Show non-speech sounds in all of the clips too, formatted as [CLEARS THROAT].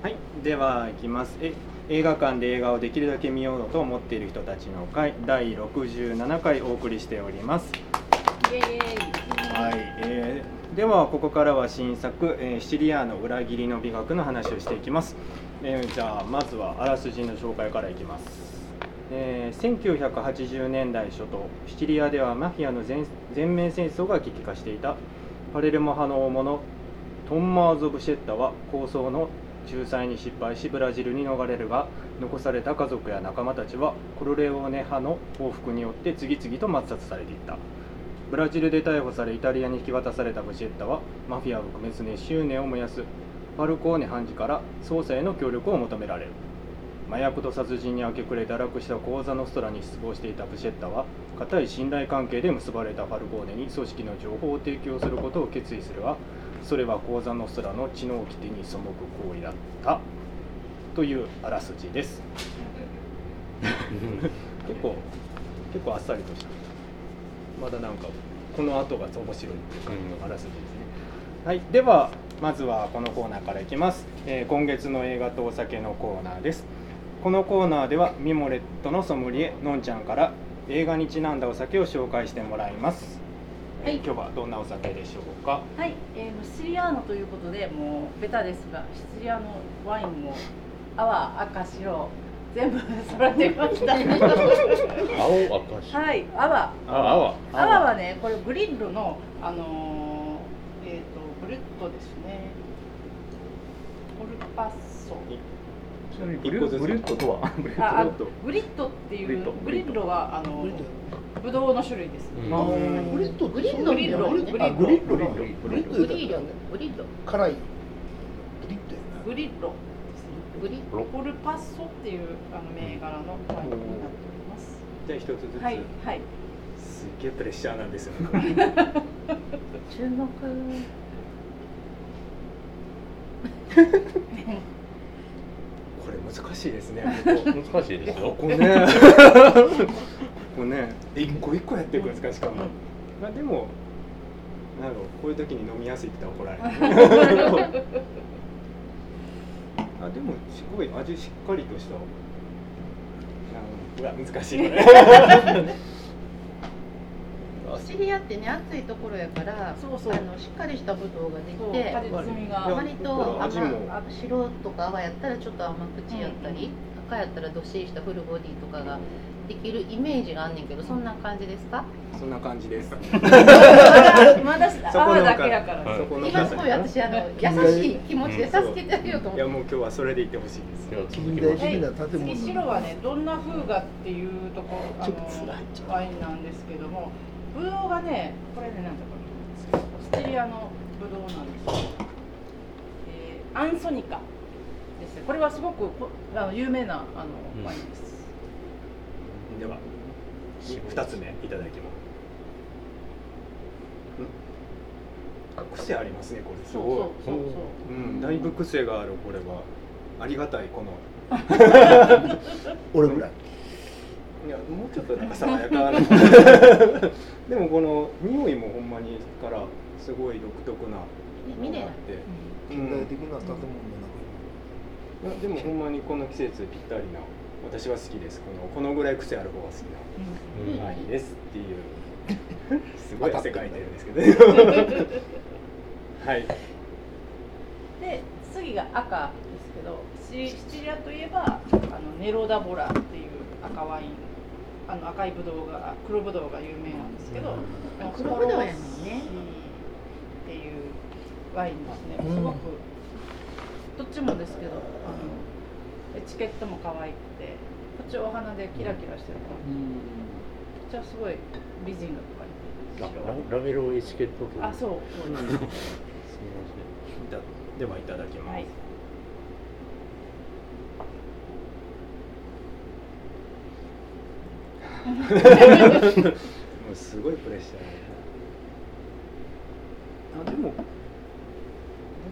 はい、では行きます。え映画館で映画をできるだけ見ようと思っている人たちの会第67回お送りしております。イエーイ。はい、えーではここからは新作、えーシチリアの裏切りの美学の話をしていきます、えーじゃあまずはあらすじの紹介からいきます、えー1980年代初頭シチリアではマフィアの全全面戦争が激化していた。パレルモ派の大物トンマーゾ・ブシェッタは構想の仲裁に失敗しブラジルに逃れるが残された家族や仲間たちはコロレオーネ派の報復によって次々と抹殺されていったブラジルで逮捕されイタリアに引き渡されたブシェッタはマフィアを撲滅に執念を燃やすファルコーネ判事から捜査への協力を求められる麻薬と殺人に明け暮れ堕落したコーザノストラに失望していたブシェッタは固い信頼関係で結ばれたファルコーネに組織の情報を提供することを決意するがそれはコーザノストラの知能規定に背く行為だった。というあらすじです。[LAUGHS] 結構結構あっさりとした。まだなんかこの後が面白いっていう感じのあらすじですね、はいではまずはこのコーナーからいきます、えー今月の映画とお酒のコーナーです。このコーナーではミモレットのソムリエのんちゃんから映画にちなんだお酒を紹介してもらいます、えーはい。今日はどんなお酒でしょうか？はい、えー、シチリアーノということでもうベタですがシチリアのワインも泡赤白全部 [LAUGHS] 揃えてみました。[LAUGHS] 青赤白。はい。泡。あ青泡。はねこれグリッドのあのー、えっ、とブルットですね。オルパッソ。ちなみにブルブルットとは？ああブルット。グリッドっていうグリッドはあのグリッブドウの種類です、うん。あグリッドグリッドグリッド。グリッド。あグリッド。グリッド。グリッドグリードグリッド。辛い。グリッドやな。グリッド。グリッド。オルパッソっていうあの銘柄のワインになっております。じゃあ一つずつ、はいはい。すっげえプレッシャーなんですよ。ね注目。[LAUGHS] これ難しいですね。[LAUGHS] 難しいですよ。ここねここね一個一個やっていくんですかしかも、まあでもなんだろうこういう時に飲みやすいって言ったら怒られる。[LAUGHS] あでもすごい味しっかりとした。あうわ難しいこれ。シチリアってね暑いところやからそうそうあのしっかりしたブドウができて割と味も。甘白とか泡やったらちょっと甘口やったり、赤やったらどっしりしたフルボディとかができるイメージがあんねんけどそんな感じですか？そんな感じです。まだまだそこの泡だけやから、はい。そこの今すごい私あの優しい気持ちで助けてあげようと思って。いやもう今日はそれでいってほしいです。近代的な建物次白はねどんな風がっていうところあのワインなんですけどもブドウがねこれねなんだこれシチリアのブドウなんですよ、えーアンソニカですねこれはすごくこあの有名なあうん。のワインです、では二つ目いただきます癖ありますねこれ。すそう。ごい。そうそう。そううん、だいぶ癖があるこれはありがたいこの。俺ぐらい。いやもうちょっとなんか爽やかな。[LAUGHS] でもこの匂いもほんまにからすごい独特な。ミネラルあって、近代的な建物のいやでもほんまにこの季節ぴったりな私は好きです。このこのぐらい癖ある方が好きうん。なワインですっていう。[LAUGHS] すごい汗かいてるんですけど。はい。で次が赤ですけどシシチリアといえばあのネロダボラっていう赤ワインあの赤いブドウが黒ブドウが有名なんですけど、まあ黒ブドウやもんねっていうワインですね。うんすごくどっちもですけどあのエチケットも可愛くてこっちお花でキラキラしてる感じ、こっちはすごい美人があ可愛いララベルエチケットとあそう。すすみまではいただきます、はい。[LAUGHS] [LAUGHS] もうすごいプレッシャーあでも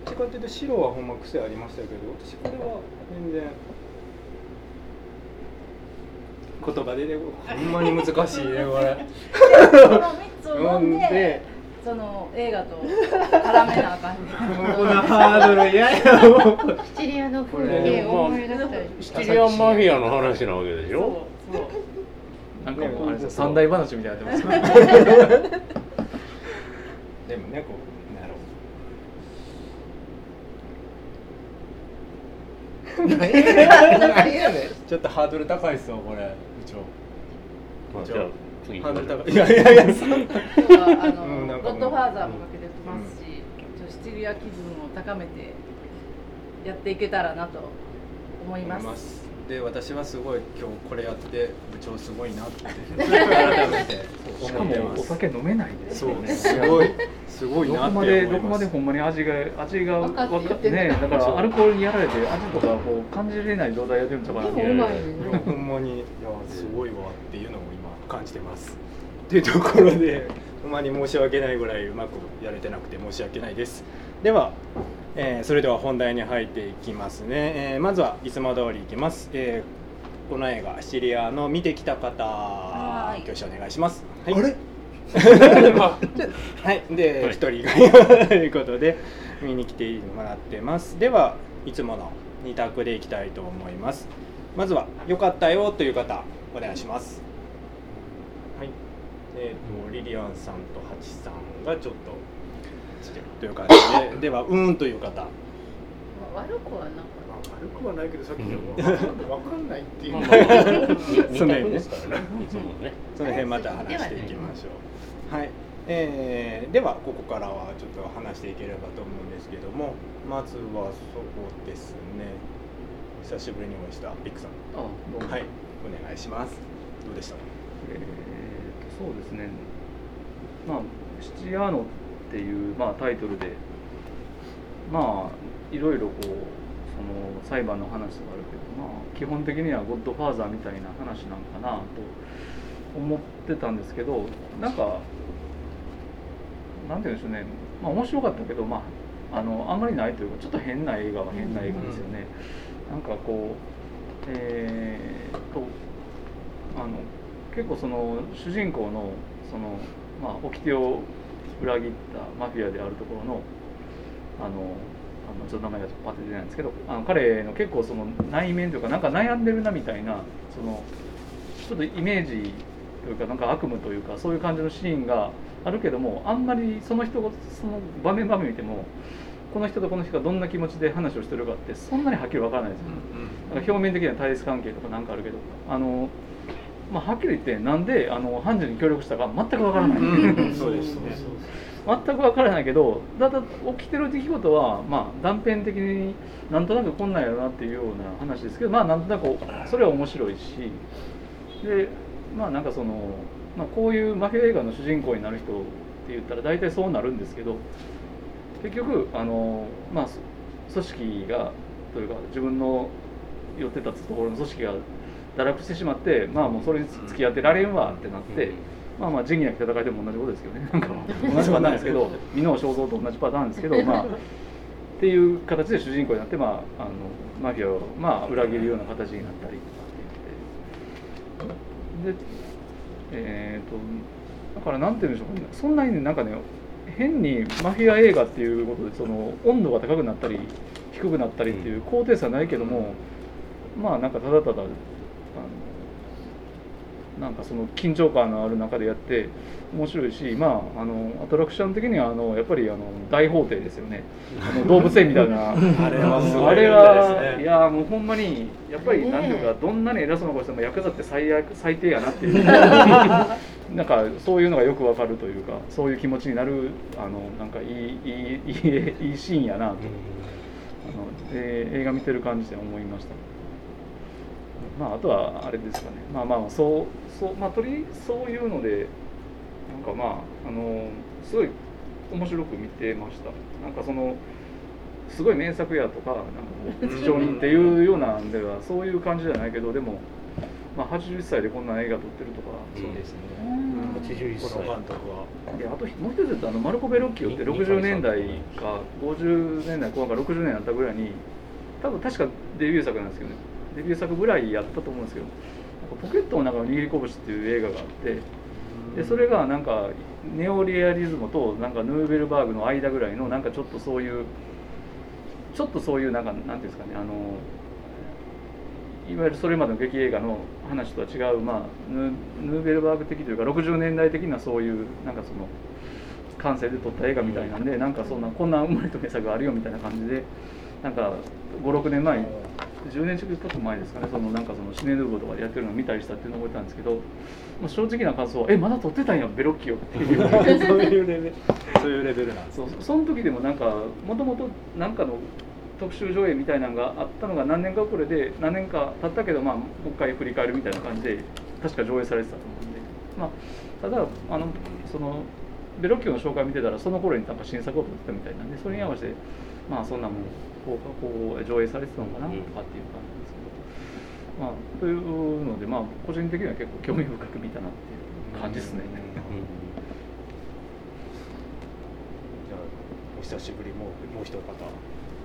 どっちかっていうと？白はほんま癖ありましたけど私これは全然。言葉でねほんまに難しいねこれ。この3つを飲んで。その映画と絡めなあかん。ねこのハードル嫌やもうシチリアの風これ景を思い出したりシチリアンマフィアの話なわけでしょそうそ [LAUGHS] うなんかもうあれですよ三大話みたいになってます [LAUGHS] でもねこうなんやろ何や何やねん。ちょっとハードル高いっすよこれ。部長。まあじゃあ次ハードル高い。いやいやいやそんな。あの、うんなんかもう。ゴッドファーザーもかけてますし、ちょっとシチリア気分を高めてやっていけたらなと思います。で私はすごい今日これやって部長すごいなって。[LAUGHS] 改めてしか思ってます。もお酒飲めないですそうよねすごいすごいなって思いどこまでどこまでほんまに味が味が分かってねだからアルコールにやられて味とかこう感じれない状態やってるんちゃうかなでもうまいほんまに。いやすごいわっていうのを今感じてます。[LAUGHS] というところでほんまに申し訳ないぐらいうまくやれてなくて申し訳ないです。では、えーそれでは本題に入っていきますね、えーまずはいつも通りいきます、えーこの映画シリアの見てきた方はい。挙手お願いします、はい、あれ？[LAUGHS] はい、で、はい一人がということで見に来てもらってます。では、いつもの二択でいきたいと思います。まずは、良かったよという方、お願いします。はい、えっ、と、リリアンさんとハチさんがちょっと。してるという感じで、[LAUGHS] では、うーんという方。まあ悪くはなか悪くはないけどさっきの分 [LAUGHS] かんないっていうその辺ねたようですからねいつもねその辺また話していきましょう。はい、えーではここからはちょっと話していければと思うんですけども、まずはそこですね。久しぶりにお会いしたビッグさん。あどうもはい、お願いします。どうでした？か。えーとそうですねまあ「シチリアーノ」っていう、まあ、タイトルでまあいろいろこうその裁判の話とかあるけど、まあ、基本的にはゴッドファーザーみたいな話なんかなと思ってたんですけどなんかなんて言うんでしょうね、まあ、面白かったけど、まあ、あのあんまりないというかちょっと変な映画は変な映画ですよね。なんかこうえー、とあの結構その主人公のその、まあ、掟を裏切ったマフィアであるところのあのあのちょっと名前がパッと出ないんですけどあの彼の結構その内面というかなんか悩んでるなみたいなそのちょっとイメージというかなんか悪夢というかそういう感じのシーンがあるけどもあんまりその人がその場面場面見てもこの人とこの人がどんな気持ちで話をしてるかってそんなにはっきり分からないですよね。なんか表面的な対立関係とかなんかあるけどあの、まあ、はっきり言ってなんであの判事に協力したか全く分からない、うんそうですね。全く分からないけどただ起きてる出来事は、まあ、断片的になんとなくこんなんやろなっていうような話ですけどまあなんとなくそれは面白いしでまあなんかその、まあ、こういうマフィア映画の主人公になる人って言ったら大体そうなるんですけど結局あの、まあ、組織がというか自分の寄ってたところの組織が堕落してしまってまあもうそれに付き合ってられんわってなって。まあまあ仁義なき戦いでも同じことですけどね。なんか同じパターンですけど箕面正蔵と同じパターンですけどまあっていう形で主人公になって、まあ、あのマフィアを、まあ、裏切るような形になったりでえっ、とだからなんて言うんでしょうかねそんなにねなんかね変にマフィア映画っていうことでその温度が高くなったり低くなったりっていう高低差はないけども、まあなんかただただなんかその緊張感のある中でやって面白いし、まあ、あのアトラクション的にはあのやっぱりあの大法廷ですよね。あの動物園みたいな。[LAUGHS] あれはすごいあれですはね。いやもうほんまにやっぱりなんていうかどんなに偉そうなことしてもヤクザって最悪 [LAUGHS] 最低やなっていう。[LAUGHS] なんかそういうのがよくわかるというかそういう気持ちになるあのなんかいいいいいいいいシーンやなと。あので映画見てる感じで思いました。まあ、あとはあれですかね、まあまあ、そう、そう、まあ、とり、そういうので。なんか、まあ、あの、すごい面白く見てました。なんか、その。すごい名作やとか、なんかこう、地上人っていうようなんでは、そういう感じじゃないけど、でも。まあ、80歳でこんな映画撮ってるとか。そうですね。うん81歳この監督は。であともう一つ言うとあのマルコ・ベロッキオって60年代か50年代後半か60年だったぐらいに多分確かデビュー作なんですけどねデビュー作ぐらいやったと思うんですけどなんかポケットの中の握り拳っていう映画があってでそれがなんかネオリアリズムとなんかヌーベルバーグの間ぐらいのなんかちょっとそういうちょっとそういうなんかなんていうんですかねあのいわゆるそれまでの劇映画の話とは違う、まあ、ヌーベルバーグ的というか60年代的なそういうなんかその感性で撮った映画みたいなんでなんかそんなこんなうまいと名作があるよみたいな感じでなんか56年前に10年近く前ですかね。そのなんかそのシネヌーボーとかでやってるのを見たりしたっていうのを覚えたんですけど、まあ、正直な感想は「えまだ撮ってたんやベロッキオ」っていうそういうレベル。そういうレベルなんですそうその時でもなんかもともと何かの特集上映みたいなのがあったのが何年か遅れで何年か経ったけど、まあ、もう一回振り返るみたいな感じで確か上映されてたと思うんで、まあ、ただあのそのベロッキオの紹介見てたらその頃になんか新作を撮ってたみたいなんでそれに合わせてまあそんなもんこうこう上映されてたのかな？とかっていう感じですけど、まあ、というのでまあ個人的には結構興味深く見たなっていう感じですね。じゃあお久しぶりもうもう一方。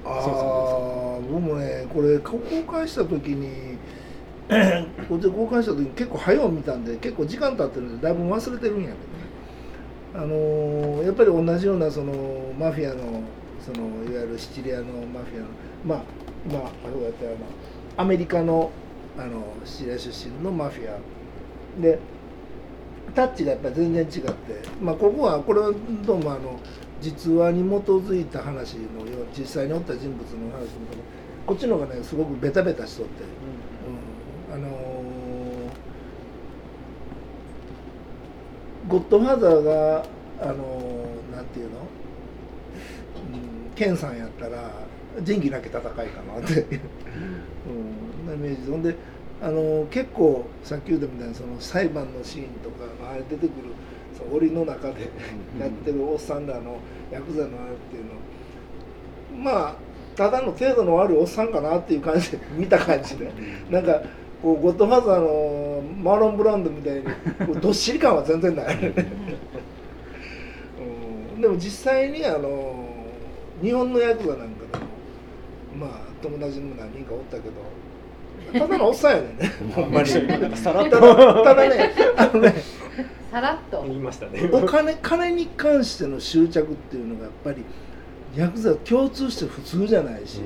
ああそうそ僕もねこれ公開した時に [CLEARS THROAT] これで公開した時に結構早う見たんで結構時間経ってるんでだいぶ忘れてるんやけどね。あのーやっぱり同じようなそのマフィアのそのいわゆるシチリアのマフィアのまあ今あそうやったようなアメリカのあのシチリア出身のマフィア。でタッチがやっぱり全然違って、まあ、ここはこれはどうもあの実話に基づいた話のよう実際におった人物の話のこっちの方がねすごくベタベタしとって、うん、あのーゴッドファーザーがあのーなんていうの、うん、ケンさんやったら仁義なき戦いかなって、うん、なイメージ。でほんであの結構さっき言ったみたいにその裁判のシーンとかあれ出てくるその檻の中でやってるおっさんらのヤクザのあれっていうの。まあただの程度の悪いおっさんかなっていう感じで見た感じで。なんかこうゴッドファーザーのマーロン・ブランドみたいにこうどっしり感は全然ない、うん、でも実際にあの日本のヤクザなんかでもまあ友達にも何人かおったけどただのおっさんやねんね。ほんまにさらったとだただねあのねさらっと。言いましたね。お金金に関しての執着っていうのがやっぱりヤクザ共通して普通じゃないし、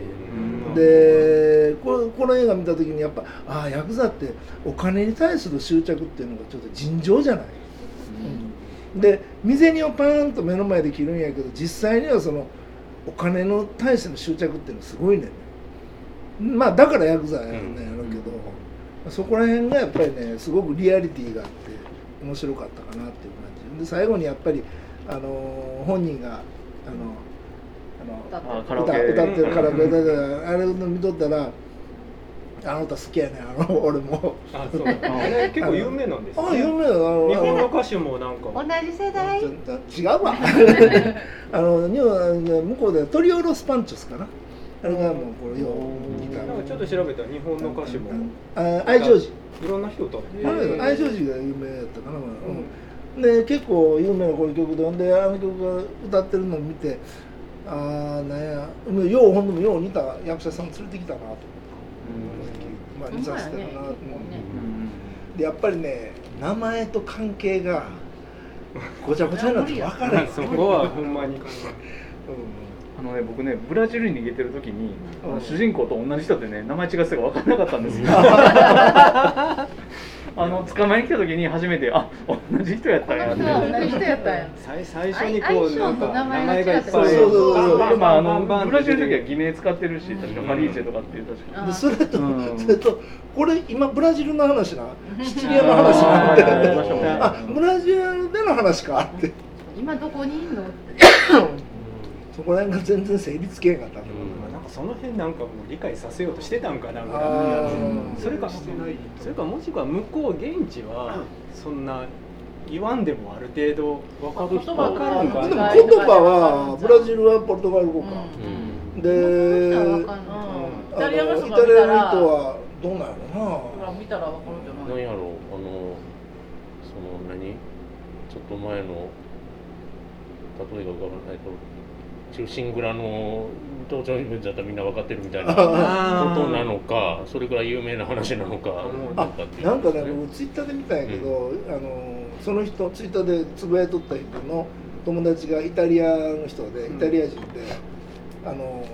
でこれこの映画見た時にやっぱああヤクザってお金に対する執着っていうのがちょっと尋常じゃない、うん。で身銭をパーンと目の前で切るんやけど実際にはそのお金の対しての執着っていうのはすごいね。んまあだからヤクザやねん。やろうけど、そこら辺がやっぱりねすごくリアリティがあって面白かったかなっていう感じ。で最後にやっぱりあの本人があのあの歌歌ってるカラオケ歌ってるあれの見とったらあの歌好きやねん。あの俺も。あそう。あれ結構有名なんですあ有名だな。あの日本の歌手もなんか。同じ世代？違うわ。[LAUGHS] あの日本向こうではトリオロスパンチョスかな。あれがもうこれようギター。なんかちょっと調べたら日本の歌手も。あ愛情寺いろんな人歌って愛情寺が有名やったかな、うん、で結構有名なこの曲でほんであの曲が歌ってるのを見てああなんや。ようほんでもよう似た役者さん連れてきたなとまあ似させたかなと思って、で。やっぱりね名前と関係がごちゃごちゃになって分からない。[LAUGHS] そこはほんまにあのね、僕ねブラジルに逃げてる時に、あの主人公と同じ人ってね名前違ってたか分からなかったんですよ [LAUGHS] あの捕まえに来た時に初めてあ同じ人やったんや。って同じ人やったんや。最最初にこう相性と名前がいっぱいそうそうそうバンバンまあ、あのブラジルの時は偽名使ってるし確かファリーチェとかっていう確か。でそれと、うん。[LAUGHS] それとこれ今ブラジルの話な。シチリアの話あなあブラジルでの話かって。今どこにいんのそこら辺が全然成立けんかったと思うな。んかその辺なんかもう理解させようとしてたんかなぐらいそれかそれかもしくは向こう現地はそんな言わんでもある程度分かる人言葉分かるんかでもな言葉はブラジルはポルトガル語か、うん。でわかんイタリアの人はどうなんやろな。見たらわかるんじゃない？何やろうあのその何？ちょっと前の例えが浮かばないと中心蔵の登場人物だったらみんな分かってるみたいなあことなのかそれくらい有名な話なのかあなんかっていう。なんかね僕ツイッターで見たんやけど、あのその人ツイッターでつぶやいとった人の友達がイタリアの人でイタリア人で、あの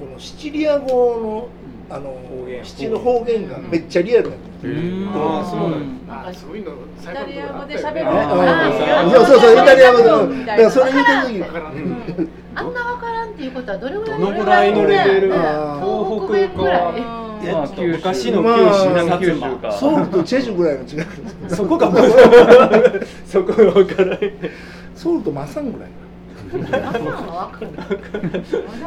このシチリア語のあの方言。シチの方言がめっちゃリアルやった、うん。あーそうなんそういうのイタリア語で最喋るそうそうそうイタリア語で。だからそれ見た時っていうことはどれぐらいどのぐらいのレベルね東北弁ぐらい。東いやまあ九州昔の九まあ州南薩九州摩か。ソウルとチェジュぐらいの違いそこがそこが分からないソウルとマサンぐらい。あそうなのわかる。な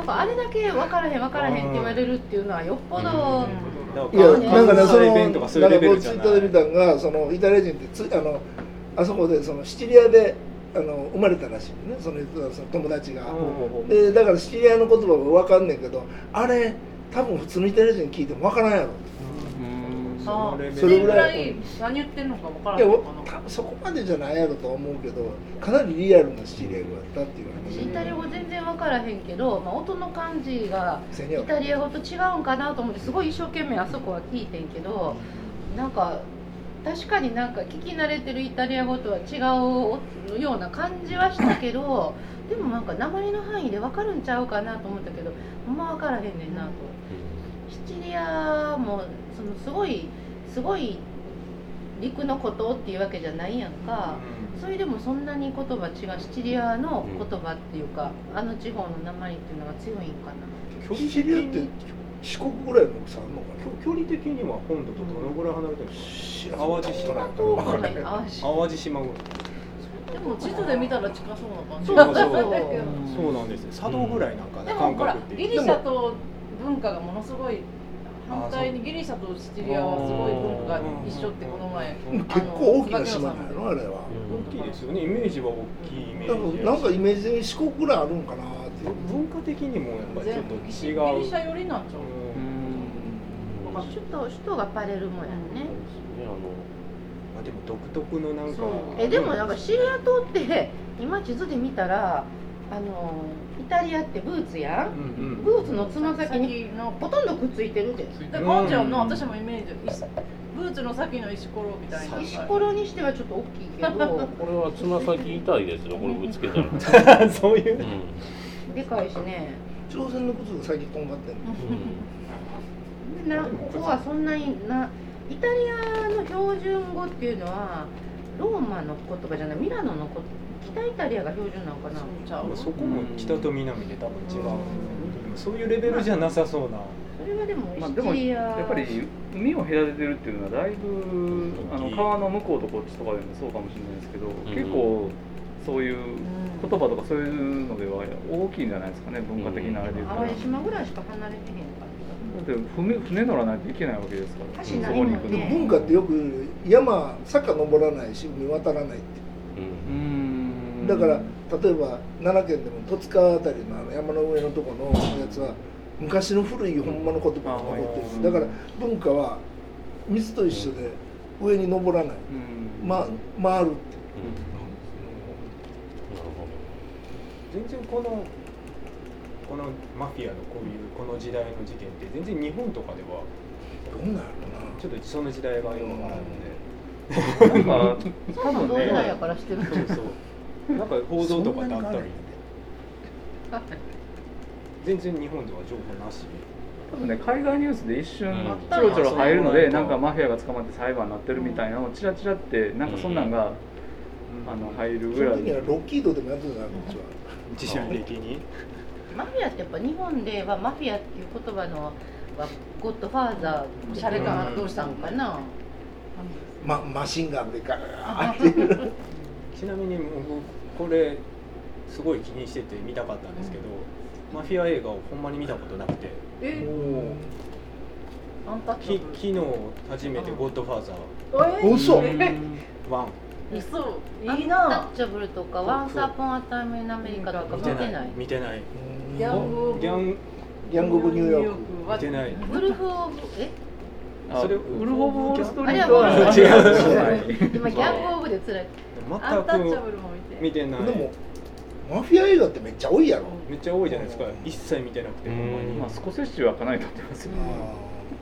んかあれだけ分からへん分からへんって言われるっていうのはよっぽど、いやなんかねそのなんかこうツイッターで見たのがそのイタリア人ってつあのあそこでそのシチリアであの生まれたらしいのね。そのその友達が、でだからシチリアの言葉も分かんねんけどあれ多分普通のイタリア人聞いても分からんやろ。うん。あそれぐらいい何言ってんのか分からいやないのかな。多分そこまでじゃないやろとは思うけどかなりリアルなシチリア語やったっていう私イタリア語全然分からへんけど、まあ、音の感じがイタリア語と違うんかなと思ってすごい一生懸命あそこは聞いてんけどなんか確かになんか聞き慣れてるイタリア語とは違うような感じはしたけどでもなんか鉛の範囲で分かるんちゃうかなと思ったけどほんま分からへんねんなと。シチリアもそのすごいすごい陸の孤島っていうわけじゃないやんか、それでもそんなに言葉違うシチリアの言葉っていうか、あの地方の鉛っていうのが強いんかな。シチリアって四国ぐらいの大きさあるのかな？距離的には本土とどのぐらい離れてるんですか淡路島。淡路島。ぐらいでも地図で見たら近そうな感じ。そうそうそう。[LAUGHS] なんですよ。佐渡ぐらいなんかね感覚ってギリシャと文化がものすごい反対にギリシャとシチリアはすごい文化が一緒ってこの前結構大きな島なのあれは。大きいですよねイメージは大きいイメなんージかなんかイメージ的に四国ぐらいあるんかな？文化的にもやっぱりちょっとギ違う。リシャ寄りなん。ちゃううん首都首都がパレルモやんね、まあでも独特のなんか。そう。えでもなんかシリア島って今地図で見たらあのイタリアってブーツやん。うんうん。ブーツのつま先にほとんどくっついてるで。でこんちゃんの私もイメージ石ブーツの先の石ころみたいな。石ころにしてはちょっと大きいけど。[LAUGHS] これはつま先痛いですよ。これぶつけたら、[LAUGHS] そういう。うんでかいしね朝鮮の靴が最近とんがってんなここはそんなになイタリアの標準語っていうのはローマの言葉じゃないミラノのこ北イタリアが標準なのかな。ちゃうそこも北と南で多分違う、でもそういうレベルじゃなさそうな、それはでもまあ、でもやっぱり海を隔ててるっていうのはだいぶあの川の向こうとこっちとかでもそうかもしれないですけど、ん。結構そういううん言葉とかそういうのでは大きいんじゃないですかね文化的なあれで言ったら、淡路島ぐらいしか離れてへんかだって船船乗らないといけないわけですから。橋ないもんね。そこに行く文化ってよく山坂登らないし海渡らないってう。んうん。だから例えば奈良県でも十津川あたりのあの山の上のとこのやつは昔の古いほんまの言葉が残ってる。ん。ですだから文化は水と一緒で上に登らない、うん。ま、回るって全然このこのマフィアのこういうこの時代の事件って全然日本とかではどうなるかちょっとその時代がよくわからんので、なんか多分ねからしてるそうそう。なんか報道とかってあったり全然日本では情報なし。多分ね海外ニュースで一瞬うん。ちょろちょろ入るのでうんなんかマフィアが捕まって裁判になってるみたいなのをチラチラってなんかそんなんがあの入るぐらい。ロッキードでもやってたからこっちは自社的に？マフィアってやっぱ日本ではマフィアっていう言葉のはゴッドファーザーシャレ感どうしたんかな？ま、マシンガンでガーってちなみに僕これすごい気にしてて見たかったんですけど、マフィア映画をほんまに見たことなくて。え？き昨日初めて「ゴッドファーザー。え？1」嘘いいアンタなッチャブルとかワンサーポンアタイムインアメリカとか見てない。見てない。ギャングギャンギャングオブニューヨーク。見てない。ウルフ・オブえ？あそれウルフ・オブ・ウォール・ストリートは違う。今ギャングオブでつらい。アンタッチャ全くブルも見て。見て。ないでもマフィア映画ってめっちゃ多いやろ、めっちゃ多いじゃないですか。一切見てなくてほんまに。まあスコセッシはかなり撮ってますよ、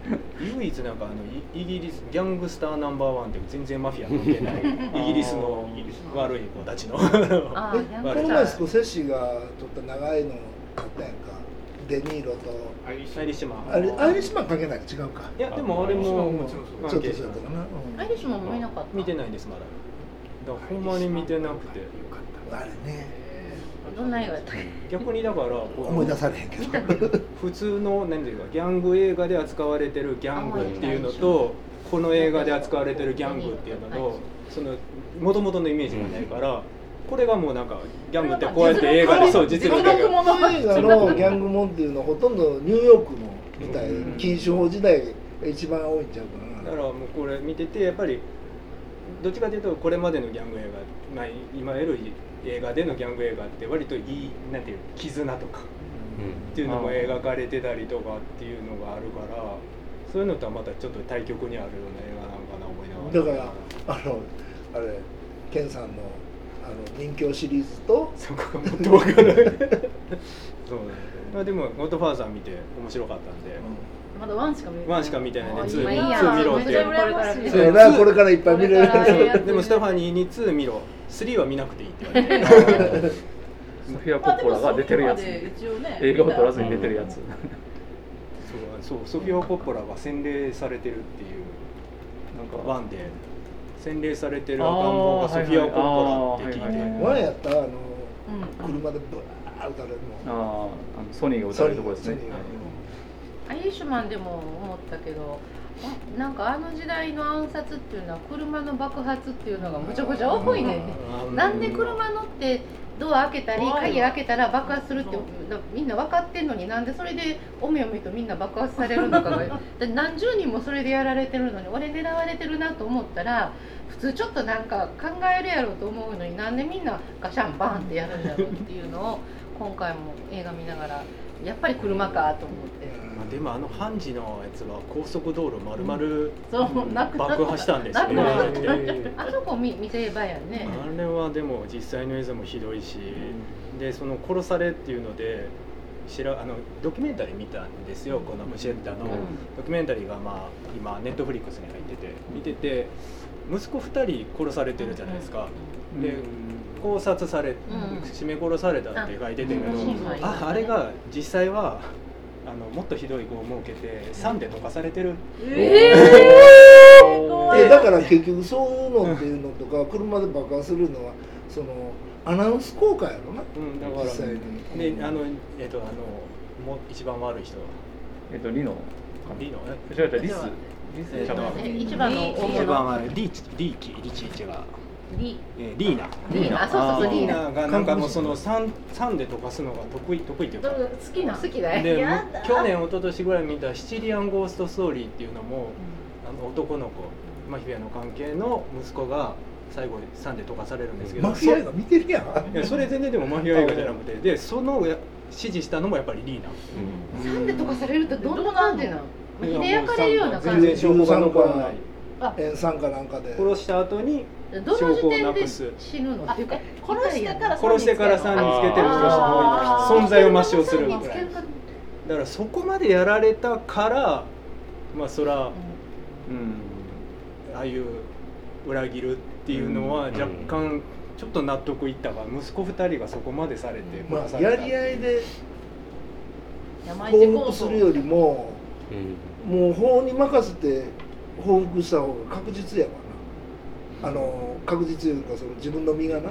[LAUGHS] 唯一なんかあのイイギリスギャングスターナンバーワンって全然マフィア関係ない [LAUGHS] イギリスの悪い子たちのあえー [LAUGHS] この前スコセッシが撮った長いのあったやんか。デニーロと。アイリッシュマン。あれアイリッシュマン関係ない？か違うか。いやでもあれもちょっ関とそうやったかな、うん。アイリッシュマンも見なかった。見てないですまだ。だからほんまに見てなくて。あれねどんな映画やったっけ？逆にだから思い出されへんけど。[LAUGHS] 普通の何ていうかギャング映画で扱われてるギャングっていうのとこの映画で扱われてるギャングっていうのとその元々のイメージがないからこれがもうなんかギャングってこうやって映画でそう実力映画のギャングモンっていうのはほとんどニューヨークの舞台うん。禁酒法時代が一番多いんちゃうかな。だからもうこれ見ててやっぱりどっちかというとこれまでのギャング映画、まあ、今やる映画でのギャング映画って割といいなんていう絆とかっていうのも描かれてたりとかっていうのがあるからそういうのとはまたちょっと対極にあるような映画なのかな思いながら。だからあのあれケンさんのあの人形シリーズとそこがもっとわからないそうなんですよ。まあでも「ゴッドファーザー」見て面白かったんで、まだワンしか見れワンしか見てないんであツー。今いいやん。ツー見ろって。めっちゃ羨ましいそうやなこれからいっぱい見れる。でも [LAUGHS] ステファニーに2見ろ。3は見なくていいって言われてソフィア・コッポラが出てるやつ、一応ね映画を撮らずに出てるやつ、そうそうソフィア・コッポラが洗礼されてるっていうなんかワンで洗礼されてる赤ん坊がソフィア・コッポラって聞いて、あーはいはいはい前やったあのうん。車でブワー撃たれるあのーあのソニーが歌われるとこですねアイリッシュマンでも思ったけどあなんかあの時代の暗殺っていうのは車の爆発っていうのがむちゃくちゃ多いね。なんで車乗ってドア開けたり鍵開けたら爆発するってみんな分かってんのになんでそれでおめおめとみんな爆発されるのかが [LAUGHS] 何十人もそれでやられてるのに俺狙われてるなと思ったら普通ちょっとなんか考えるやろうと思うのになんでみんなガシャンバンってやるんだろうっていうのを今回も映画見ながらやっぱり車かと思って。まあでもあのハンジのやつは高速道路丸々そうなくなった。爆破したんですよね。あそこ見見せ場やんね。あれはでも実際の映像もひどいし、でその殺されっていうのでしらあのドキュメンタリー見たんですよこのムシェッタの、うん。ドキュメンタリーがまあ今ネットフリックスに入ってて。見てて息子2人殺されてるじゃないですか、で考察され、ん。絞め殺されたって書いててんけど、うん。ああれが実際はあのもっとひどい子を設けて酸で溶かされてる、えー怖い。えだから結局そういうのっていうのとか車で爆破するのはそのアナウンス効果やろな。うん、だから実際に。であのえっ、とあのもう一番悪い人えっとリノ。リノ？違う違うリス。リス一番の大一物番悪い。リーチリーキリチチが、リえー、リーナ。リーナ。あそうそうそうリーナ。がなんかもうその酸酸で溶かすのが得意得意っていうか。好きな好きだよ。でやだ。去年一昨年ぐらい見た「シチリアン・ゴースト・ストーリー」っていうのも、あの男の子マフィアの関係の息子が最後に酸で溶かされるんですけど。マフィア映画見てるやん。いやそれ全然でもマフィア映画じゃなくてでそのや指示したのもやっぱりリーナ。サンデとかされるとどんな感じなの？いや火で焼かれるような全感じ。然証拠が残らない塩酸かなんかで。殺した後に証拠をなくす死ぬの？っていうか殺してから殺してから酸につけてる人あー。存在を抹消するぐらい酸につけるかだからそこまでやられたからまあそら、うん、ああいう裏切るっていうのはうん。若干ちょっと納得いったが息子2人がそこまでされてまあ、殺されたやり合いで山報復するよりももう法に任せて報復した方が確実やわな。あの確実いうかその自分の身がな。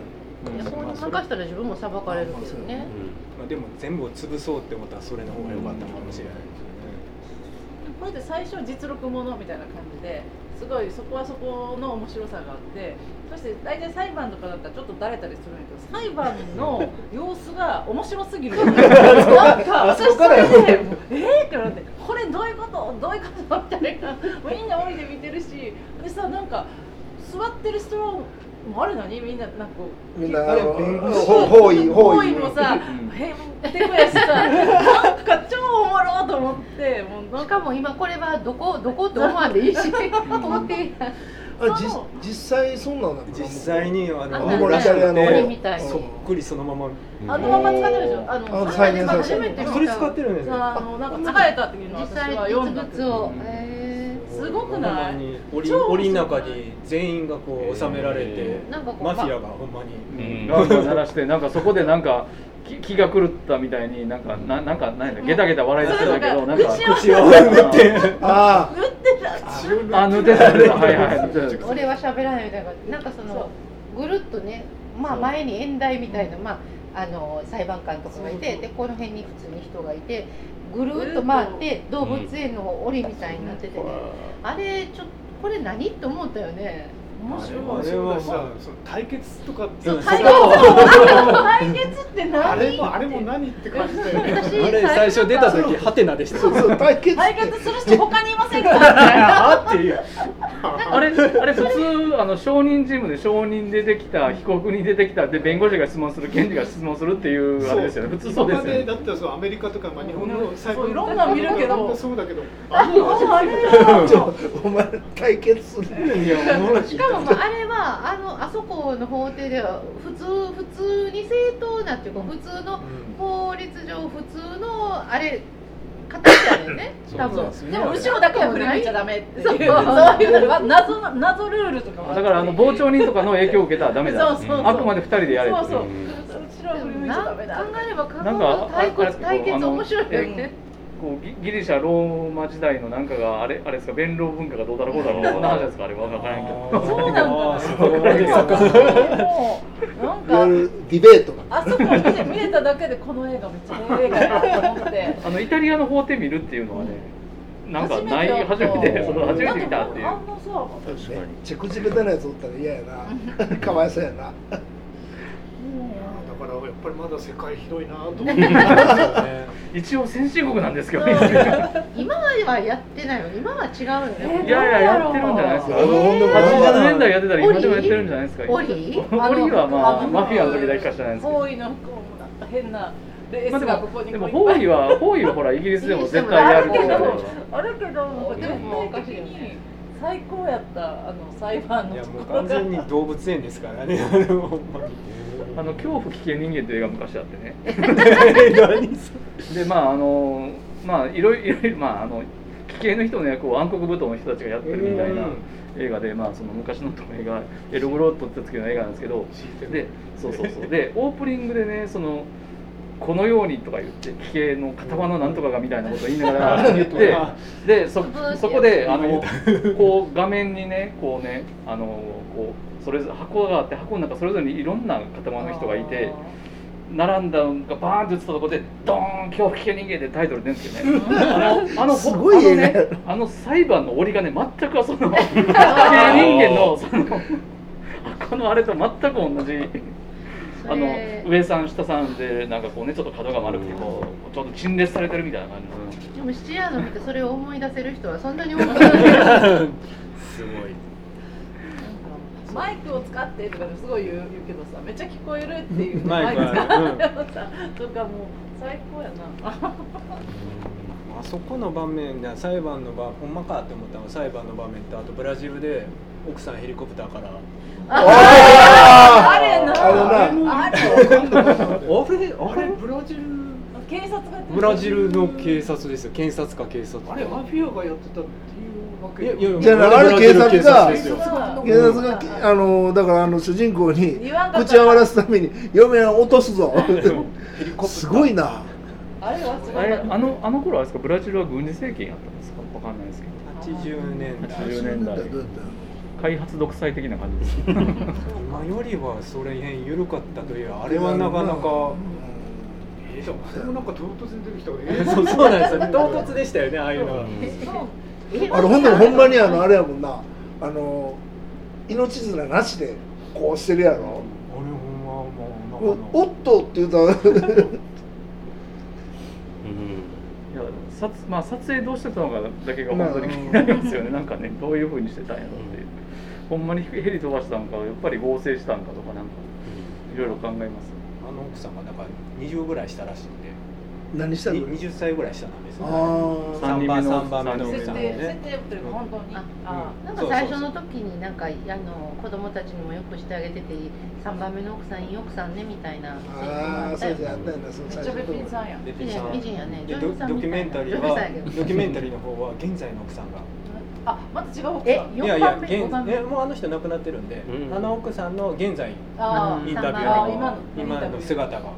そうまあそれ任したら自分も裁かれるけどね。まあ、でも全部を潰そうって思ったらそれの方が良かったかもしれないこれで最初実録ものみたいな感じですごいそこはそこの面白さがあってそして大体裁判とかだったらちょっとだれたりするんだけど裁判の様子が面白すぎる。[LAUGHS] なんか私それでえーってなってこれどういうこと？どういうこと？みたいな。みんな降りて見てるしでさなんか座ってる人もあれ何みんななんかみんなあれ弁護方位方位もさへんてこやしさ [LAUGHS] なんか超おもろと思ってもうなんしかも今これはどこどこって思わんでいいし思ってあじ実際そんなんだ実際にああのなんかイタリアの折みたいにそっくりそのままあのまま使ってるでしょあのあ再現されて初めて見たそれ使ってるんですよあのなんか使えたっていうのは実私は読物をへすごくほんまない。に檻檻の中に全員がこう収められてーなんかこうマフィアがほんまに。うん。ガンガン鳴らして [LAUGHS] なんかそこでなんか気気が狂ったみたいになんかななんかなんやゲタゲタ笑いしてたけどなんか口を口を [LAUGHS] 打って。あ塗ってた。あ塗ってた。塗ってた。はいはい [LAUGHS] 俺は喋らないみたいな。なんかそのぐるっとねまあ前に演台みたいなまああの裁判官とかがいてでこの辺に普通に人がいてぐるっと回って動物園の檻みたいになっててね。あれちょっとこれ何？って思ったよね面白い。あれはさその対決とかってそう。対決対決って何？あれもあれも何って感じだよね私あれ最初出た時ハテナでしたそうそう対決対決する人他にいませんか？あっていうあれあれ普通あの証人チームで証人出てきた被告に出てきたで弁護士が質問する検事が質問するっていうあれですよね。普通そうですよね。今までだったらそうアメリカとか、まあ、日本の最そういろんなの見るけど。そうだけど。あお前対決するいやおもろい。しかもまああれはあのあそこの法廷では普通普通に正当なっていうか普通の法律上普通のあれ形やね。ん。ね多分。でも後ろだけは振り向いちゃダメっていう。そう。そういう謎の謎ルールとかもだからあの傍聴人とかの影響を受けたらダメだそうそうそう。あくまで二人でやれってそう。そうう。ん後ろは振り向いちゃダメだ考えれば考えれ決対決面白いよねこうギギリシャローマ時代のなんかがあれあれですか弁論文化がどうだろうこうだろうそんな話ですかあれわからんけど。そうなんかなんかディベートがあそこ見て見れただけでこの映画めっちゃええ映画やなと思って。あのイタリアの法廷見るっていうのはねなんかない初めてその初めて見たっていう。あんなさ確かに。チェクチベタなやつおったら嫌やな。[LAUGHS] かわいそうやな。だからやっぱりまだ世界広いなと思って。[LAUGHS] 一応先進国なんですけど。ね今まではやってないの。今は違うよね。いやいややってるんじゃないですか。あのほんと80年代やってたら今でもやってるんじゃないですか。オリオリはまあのマフィアの時だけか知らないですけど。方位のこうなんか変なレースまあでもがここにでもこういっぱい。方位はほらイギリスでも絶対やるけど。あるけどあるけど全体的に最高やったあの裁判のいやもうところ完全に動物園ですからねあの恐怖危険人間っていう映画昔あってね。何そでまああのまあいろいろまああの危険の人の役を暗黒舞踏の人たちがやってるみたいな映画でまあその昔の映画エルゴロットって時の映画なんですけどでそうそうそう。でオープニングでねそのこのようにとか言って奇形の型のなんとかがみたいなことを言いながら言ってでそそこであのこう画面にねこうねあのこうそれぞれ箱があって箱の中それぞれにいろんな塊の人がいて並んだのがバーンって映ったところでドーン恐怖危険人間でタイトル出るんですけど [LAUGHS] ね。あのあのすごい映画やあのねあの裁判の折りがね全くその危険人間のそのこのあれと全く同じ。あの上さん下さんでなんかこうねちょっと角が丸くてこうちょっと陳列されてるみたいな感じの。でもシチリアの見てそれを思い出せる人はそんなに多くない。[LAUGHS] すごいマイクを使ってとかですごい言う言うけどさめっちゃ聞こえるっていうマイクは使ってもさとかもう最高やな。あそこの場面で裁判の場ほんまかって思ったのは裁判の場面とあとブラジルで奥さんヘリコプターから。ああれな。あれなあれ？あれ？ブラジル？警察がブラジルの警察ですよ。検察か警察かあれマフィアがやってたっていうじゃああれ警察が警察が。あのだからあの主人公に口を割らすために嫁は落とすぞ。[LAUGHS] すごいな。あれはすごあのあの頃あれですか？ブラジルは軍事政権やったんですか？わかんないですけど。80年代80年代開発独裁的な感じです。今よりはそれへん緩かったというあれはなかなか。えーでもあれもなんか唐突に出てきたからえそうそうなんですよ。唐突でしたよねああいうのはあれほんでもほんまにあのあれやもんな。あの命綱なしでこうしてるやろ。あれほんまもうなかおっとって言うた。らいや撮,、まあ、撮影どうしてたのかだけが本当に気になりますよね。なんかねどういうふうにしてたんやろっていう。ほんまにヘリ飛ばしたんかやっぱり合成したんかとかなんかいろいろ考えます。あの奥さんがなんか20ぐらいしたらしいんで何したの？に20歳ぐらい下なんですよ、あー。三人目の三番目の奥設さん。定設ね。定というか本当にああなんか最初の時になんかあの子供たちにもよくしてあげてて3番目の奥さんいい奥さんねみたいな。ああそうじゃあったよなその最めっちゃさんやん。美人やねドキュメンタリーはドキュメンタリーの方は現在の奥さんが。あまた違う奥えさん。4いやいや番目5現番目えもうあの人亡くなってるんで、うん。あの奥さんの現在インタビューのあ今の今の姿が。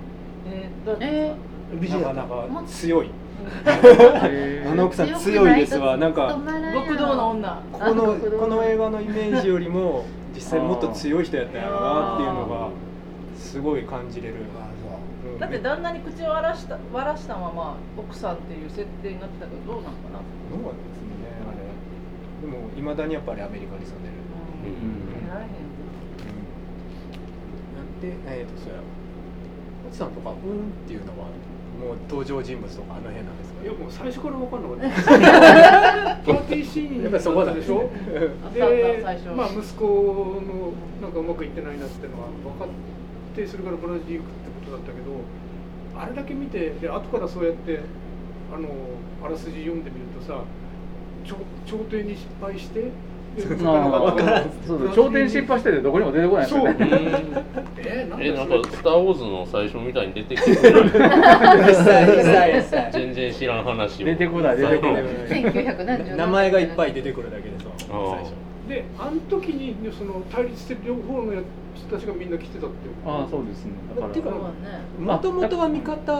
えーどうえ美人やったなかなか強い。あの奥さん強いです。わなんか極道の女。このこの映画のイメージよりも実際もっと強い人やったんやろうなっていうのがすごい感じれる。ううん。だって旦那に口を荒らした割らしたまま奥さんっていう設定になってたけどどうなのかな？どうなんですね。あれ。でもいまだにやっぱりアメリカに住んでる。うん。られへんなんでえっ、とそうや奥さんとかうんっていうのはもう登場人物とかあの辺なんですか？いやもう最初から分かんなかった。パーティーシーンやっぱりそこでしょ？[LAUGHS] で最初。まあ息子のなんかうまくいってないなっていうのは分かってそれからブラジル行くってことだったけどあれだけ見てで後からそうやってあのあらすじ読んでみるとさ朝朝廷に失敗してであわからん。ーそうそう頂点失敗しててどこにも出てこないです [LAUGHS] えなんか「スター・ウォーズ」の最初みたいに出てきて全然知らん話を。出てこない出てこない。1970名前がいっぱい出てくるだけでそのあー最初。であの時にその対立してる両方の人たちがみんな来てたってああそうですね。だから。てかもともとは味方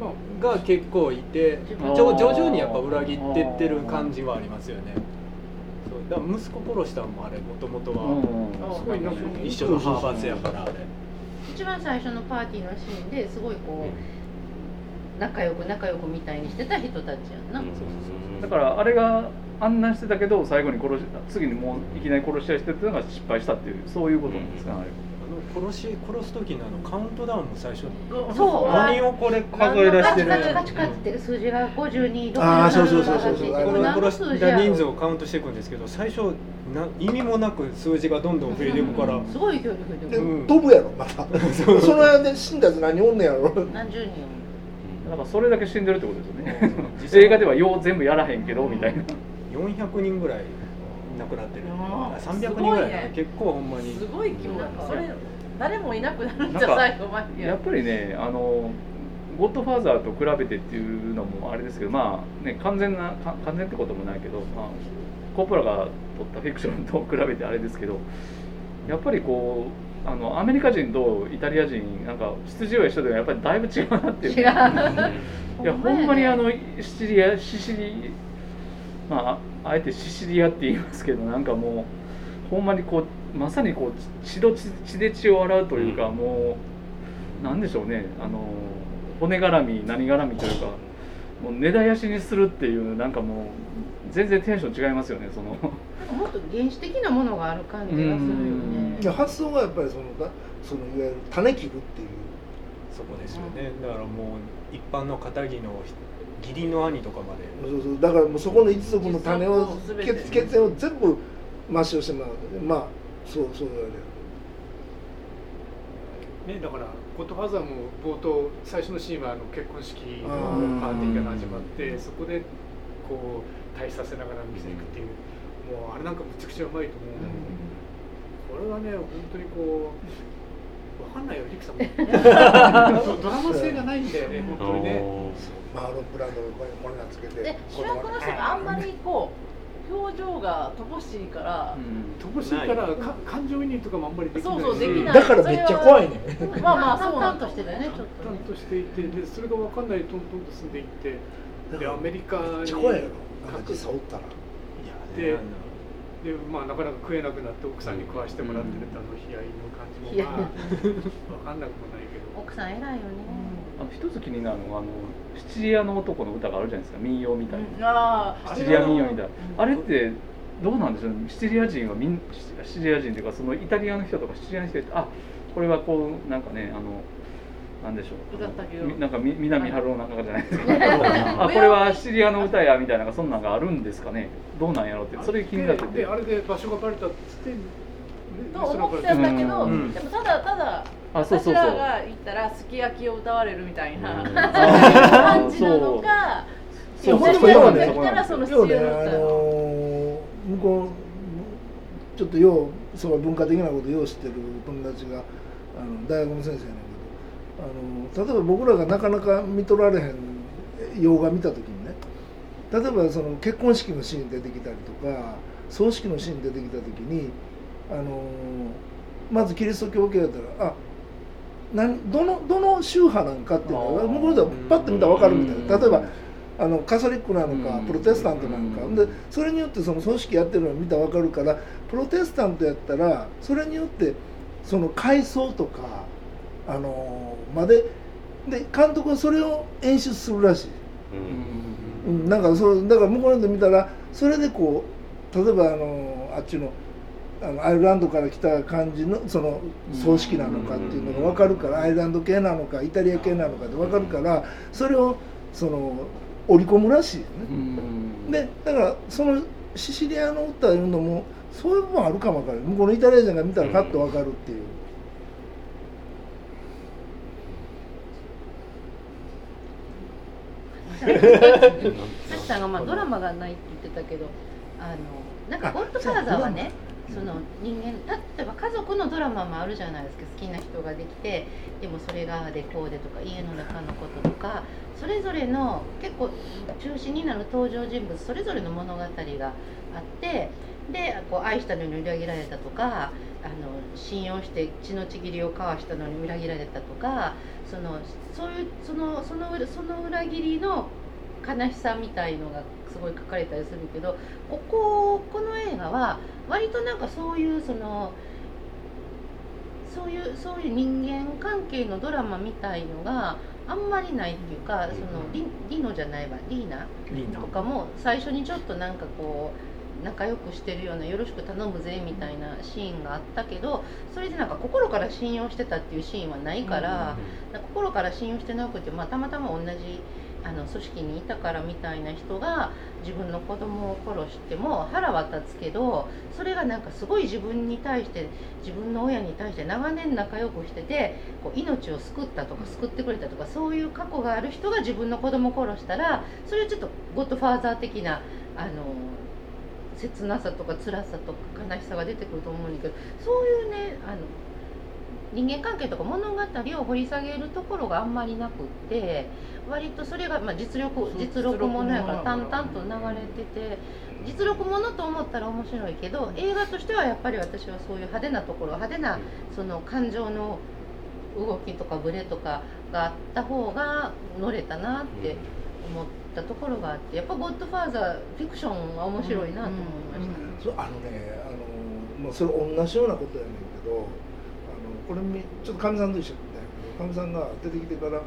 まあが結構いて徐々にやっぱ裏切ってってる感じはありますよねだから息子殺したのもあれもともとうんはあすごいなんか一緒の派閥やからあれ。一番最初のパーティーのシーンですごいこう仲良く仲良くみたいにしてた人たちやんな、うん。だからあれが案内してたけど最後に殺し次にもういきなり殺し合いしてっていうのが失敗したっていうそういうことなんですかねあれあの殺し殺す時のあのカウントダウンも最初そう。何をこれ数え出してる？カチカチカチカチって数字が52とあーそうそうそうそうそう殺した人数をカウントしていくんですけど最初な意味もなく数字がどんどん増えていくから、すごい勢いで増えてでる、うん飛ぶやろまたその間で死んだやつ何おんねやろ何十人だからそれだけ死んでるってことですよね映画ではよう全部やらへんけどみたいな400人ぐらい亡くなってる。あー300人ぐらいね。結構ほんまに。すごい規模だそれ誰もいなくなるんじゃ最後までやっぱりねあのゴッドファーザーと比べてっていうのもあれですけどまあね完全なか完全ってこともないけど、まあ、コッポラが撮ったフィクションと比べてあれですけどやっぱりこうあのアメリカ人とイタリア人なんか出自は一緒でもやっぱりだいぶ違うなっていう。違う。[LAUGHS] いやほんまにあのシチリアシシリまああえてシシリアって言いますけどなんかもうほんまにこうまさにこう血血血で血を洗うというか、うん。もうなんでしょうね。あの骨絡み何絡みというか [LAUGHS] もう根絶やしにするっていうなんかもう全然テンション違いますよねその。もっと原始的なものがある感じがするよね。発想がやっぱりそのだそのいわゆる種切るっていうそこですよね、だからもう一般の片木の義理の兄とかまで。そうそう。だからもうそこの一族の種を血血縁を全部抹消してもらうまあそうそう言われるね、だからゴッドファーザーも冒頭最初のシーンはあの結婚式のうんパーティーが始まってそこでこう対比させながら見せていくっていうもうあれなんかむちゃくちゃうまいと思う、これはね本当にこうわかんないよリクさんも。ド [LAUGHS] ドラマ性がないんだよね本当にね。マー。ロンブランドがこれこれがつけてで主役の人があんまりこう表情が乏しいから、乏しいからか感情移入とかもあんまりできない。しそうそうできない。だからめっちゃ怖いね。まあまあそうなんだ。淡々としてたよねちょっと淡々としていてでそれが分かんないでトントンと進んでいってでアメリカにめっちゃ怖いやろなんか実際おったら。ででまあなかなか食えなくなって奥さんに食わしてもらってるってあの悲哀の感じもまあ分かんなくもないけど。奥さん偉いよね。あの一つ気になるのがあのシチリアの男の歌があるじゃないですか民謡みたいな、ああシチリア民謡みたいな。あれってどうなんでしょう？ねシチリア人はみんシチリア人というかそのイタリアの人とかシチリアの人ってあこれはこうなんかねあのなんでしょう？歌ったけどみなんかみ南春夫なんかじゃないですか。あ [LAUGHS] これはシチリアの歌やみたいなそんなんがあるんですかね？どうなんやろうって。それ気になってて。あれで場所がバレたっつってでと思ってたけど、うん。でもただただあそうそうそう。私らが行ったらすき焼きを歌われるみたいなうん。[LAUGHS] 感じなのかそう私そうそう。らが行ったらその要はね、あ七夜の歌のー向こうちょっとようそう文化的なことよう知ってる友達があの大学の先生やねんけどあの例えば僕らがなかなか見とられへん洋画見た時にね例えばその結婚式のシーン出てきたりとか葬式のシーン出てきた時にあのーまずキリスト教系だったらあなんどのどの宗派なんかっていうのが向こうではパッと見たら分かるみたいな。例えばうんあのカソリックなのかうん。プロテスタントなのか。うん。でそれによってその組織やってるのを見たら分かるからプロテスタントやったらそれによってその階層とかあのまで。で監督はそれを演出するらしい、うん。うん、なんかそうだから向こうで見たらそれでこう例えばあのあっちのあのアイルランドから来た感じのその葬式なのかっていうのが分かるからアイルランド系なのかイタリア系なのかって分かるからそれをその織り込むらしいよね。うん。でだからそのシシリアの歌いうのもそういう部分あるかも分かる向こうのイタリア人が見たらパッと分かるっていう。さきさん。がまあドラマがないって言ってたけどあのなん。か「ゴッドファーザー」はねその人間例えば家族のドラマもあるじゃないですか好きな人ができてでもそれがでこうでとか家の中のこととかそれぞれの結構中心になる登場人物それぞれの物語があってでこう愛したのに裏切られたとかあの信用して血のちぎりを交わしたのに裏切られたとかそのそういうそのその裏その裏切りの悲しさみたいのがすごい書かれたりするけどこここの映画は割となんかそういうそのそういうそういう人間関係のドラマみたいのがあんまりないっていうかそのリリノじゃないわリーナリーナ。とかも最初にちょっとなんかこう仲良くしてるようなよろしく頼むぜみたいなシーンがあったけどそれでなんか心から信用してたっていうシーンはないから、心から信用してなくて、まあ、たまたま同じあの組織にいたからみたいな人が自分の子供を殺しても腹は立つけどそれがなんかすごい自分に対して自分の親に対して長年仲良くしててこう命を救ったとか救ってくれたとかそういう過去がある人が自分の子供を殺したらそれはちょっとゴッドファーザー的なあの切なさとか辛さとか悲しさが出てくると思うんだけどそういうねあの人間関係とか物語を掘り下げるところがあんまりなくって割とそれが、まあ、実力実録ものやから淡々と流れてて実録ものと思ったら面白いけど映画としてはやっぱり私はそういう派手なところ派手なその感情の動きとかブレとかがあった方が乗れたなって思ってたところがあってやっぱ「ゴッドファーザー」フィクションは面白いなと思いました。そうあのねあの、まあ、それ同じようなことやねんけどあのこれみちょっとかみさんと一緒だけどかみさんが出てきてから「で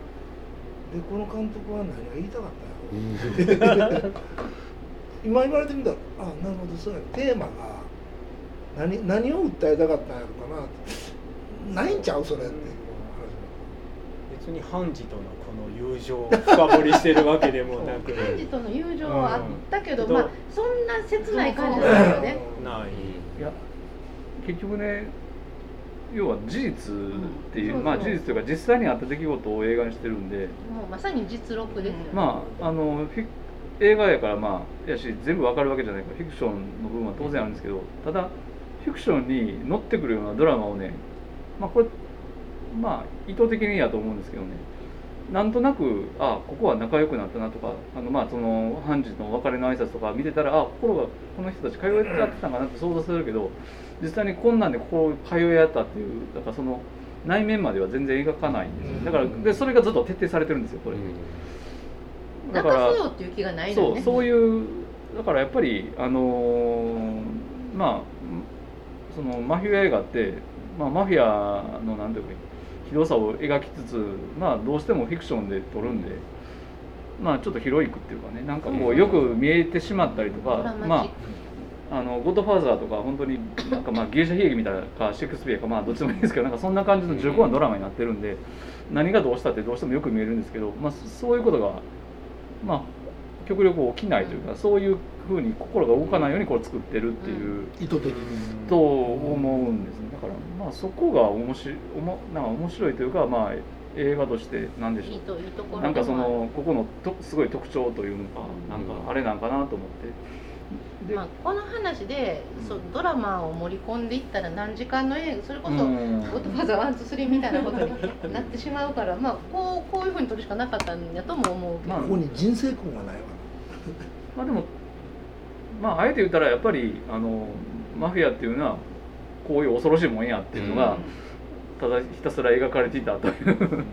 この監督は何が言いたかったんやろ? [LAUGHS]」今言われてみたら「あなるほどそうやテーマが何何を訴えたかったんやろかな」って。ないんちゃうそれって。いう別にハンジとの友情を深掘りしてるわけでもなく。ハンジとの友情はあったけど、うん。まあそんな切ない感じだったよね。ない。いや結局ね要は事実っていう、うん。まあそうそう。事実というか実際にあった出来事を映画にしてるんで。もうまさに実録ですよね。まああの映画やからまあやし全部わかるわけじゃないからフィクションの部分は当然あるんですけどただフィクションに乗ってくるようなドラマをねまあこれまあ意図的にやと思うんですけどねなんとなくあここは仲良くなったなとかあのまあその判事の別れの挨拶とか見てたらあ心がこの人たち通い合ってたんかなって想像するけど実際にこんなんでこう通い合ったっていうだからその内面までは全然描かないんですよだからでそれがずっと徹底されてるんですよこれ。だ泣から。そうそういうだからやっぱりあのーまあそのマフィア映画って、まあ、マフィアのなんていうかひどさを描きつつまあどうしてもフィクションで撮るんでまあちょっとヒロイクっていうかねなんかこうよく見えてしまったりとかまああのゴッドファーザーとか本当になんかまあギリシャ悲劇みたいなかシェイクスピアかまあどっちでもいいですけどなんかそんな感じの重厚なドラマになってるんで何がどうしたってどうしてもよく見えるんですけど、まあ、そういうことがまあ極力起きないというか、そういうふうに心が動かないようにこう作ってるっていう、意図的に。と思うんですねだからまあそこが面白いおもなんか面白いというかまあ映画としてなんでしょいいといいところうなんかそのここのとすごい特徴というのかなんかあれなんかなと思って。で、まあ、この話で、そうドラマを盛り込んでいったら何時間の映画それこそ「うん。ゴッドファーザーワンツースリーみたいなことになってしまうから、まあ、こうこういうふうに撮るしかなかったんやとも思うけど、まあ。ここに人生訓がないわ。まあでもまああえて言ったらやっぱりあのマフィアっていうのはこういう恐ろしいもんやっていうのが、ただひたすら描かれていたという。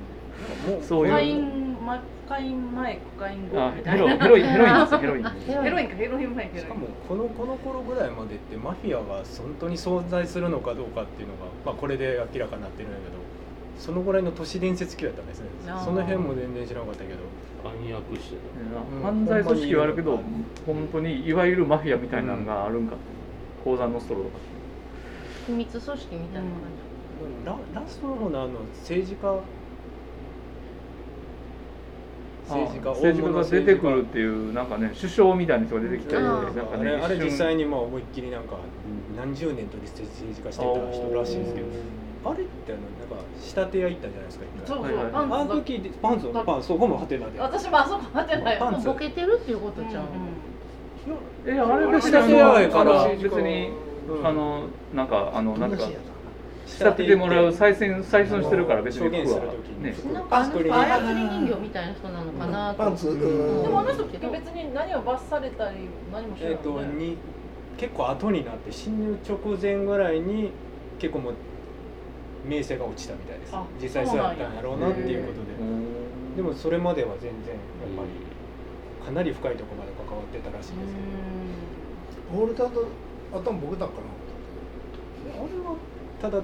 そういう。コカインまコカイン前コカイン後あみたいな。ヘロヘロインヘロインですヘロインあヘロイン。かヘロイン前しかもこのこの頃ぐらいまでってマフィアが本当に存在するのかどうかっていうのが、まあ、これで明らかになってるんだけどそのぐらいの都市伝説級やったんですね。その辺も全然知らなかったけど。暗躍してうん。犯罪組織はあるけど本当にいわゆるマフィアみたいなのがあるんか。鉱山のストローとか秘密組織みたいな感ララストの方のあの政治家。政治家政治家が出てくるっていうなんかね首相みたいな人が出てきてあなんーかねあれ実際にまあ思いっきりなんか何十年と政治家してた人らしいんですけど。あれってあのなんか仕立て屋行ったじゃないですか一回。そうはいパンツあの時でパンツ。だパンツそこもハテナで私もあそこ待ってないパンツ。じボケてるっていうことじゃん、えあれ別に仕立て屋やから。別にうん。あのなんかあのなんか仕立ててもらう再選再選してるから別に証言服は。する時に。ね。なんかあのスクリーン。人操り人形みたいな人なのかなとパンツ、うでもあの人別に何を罰されたり何もしないえっ、ともんねに結構後になって死ぬ直前ぐらいに結構もう名声が落ちたみたいです。あ実際そうやったんやろうなっていうことで。うんでもそれまでは全然やっぱりかなり深いところまで関わってたらしいですけど。俺ただ頭ボケたんかな？あれはただ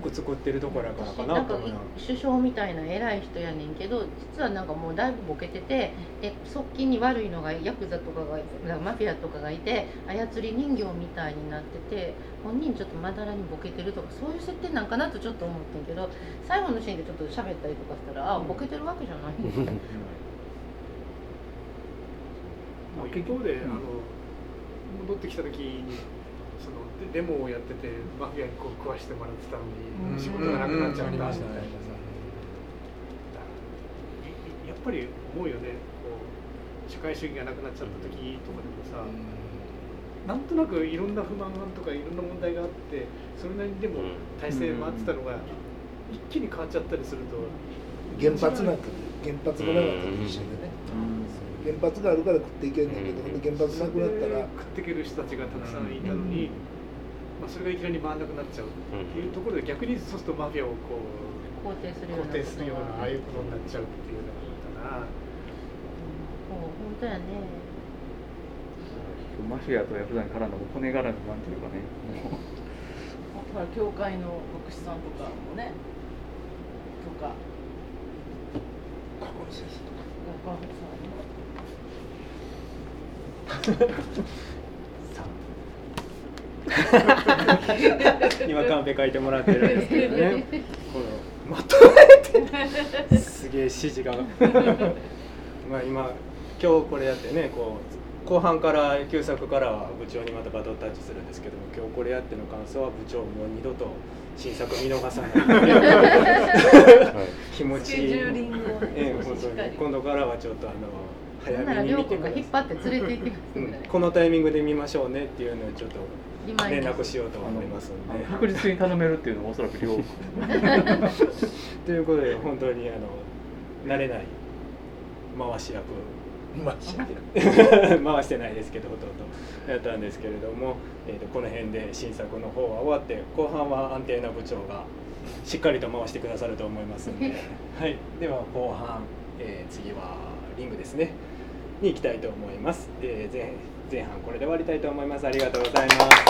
服作ってるところやからかな。かなんと思うな首相みたいな偉い人やねんけど実はなんかもうだいぶボケててで側近に悪いのがヤクザとかがなんかマフィアとかがいて操り人形みたいになってて本人ちょっとまだらにボケてるとかそういう設定なんかなとちょっと思ってんけど最後のシーンでちょっと喋ったりとかしたらあボケてるわけじゃないもう一方で、あの戻ってきた時にそのデデモをやっててマフィアにこう食わしてもらってたのに、うん。仕事がなくなっちゃったみたいなさ、やっぱり思うよね。こう社会主義がなくなっちゃった時とかでもさ、なんとなくいろんな不満とかいろんな問題があってそれなりにでも体制回ってたのが一気に変わっちゃったりすると、原発なんか原発がなかったら一緒でね原発があるから食っていけんねんけど、ほんで原発なくなったら。食っていける人たちがたくさんいたのに、まあ、それがいきなり回らなくなっちゃうっていうところで逆にそうするとマフィアをこう肯定するような肯定するようなああいうことになっちゃうっていうのがあったな。もう本当やね。マフィアとヤクザに絡んだ骨絡みなんていうかね。もうほら教会の牧師さんとかもね。とか。過去の先生とか。学校さんね [LAUGHS] 今カンペ書いてもらってるんですけどね。このまとめて。すげえ指示が。まあ今今日これやってねこう後半から旧作からは部長にまたバトンタッチするんですけども今日これやっての感想は部長もう二度と新作見逃さない。気持ちいい。ね今度からはちょっとあの早めに涼子見てくださいが引っ張って連れて行ってくうん。このタイミングで見ましょうねっていうのをちょっと連絡しようと思いますので。確実に頼めるっていうのはおそらく両 [LAUGHS] ということで本当にあの慣れない回し役。まあ知ってる回してないですけどほとんどやったんですけれども、えー、とこの辺で新作の方は終わって後半は安定な部長がしっかりと回してくださると思いますので、[LAUGHS] はい、では後半、えー次はリングですねに行きたいと思います、えー前前半これで終わりたいと思います。ありがとうございます。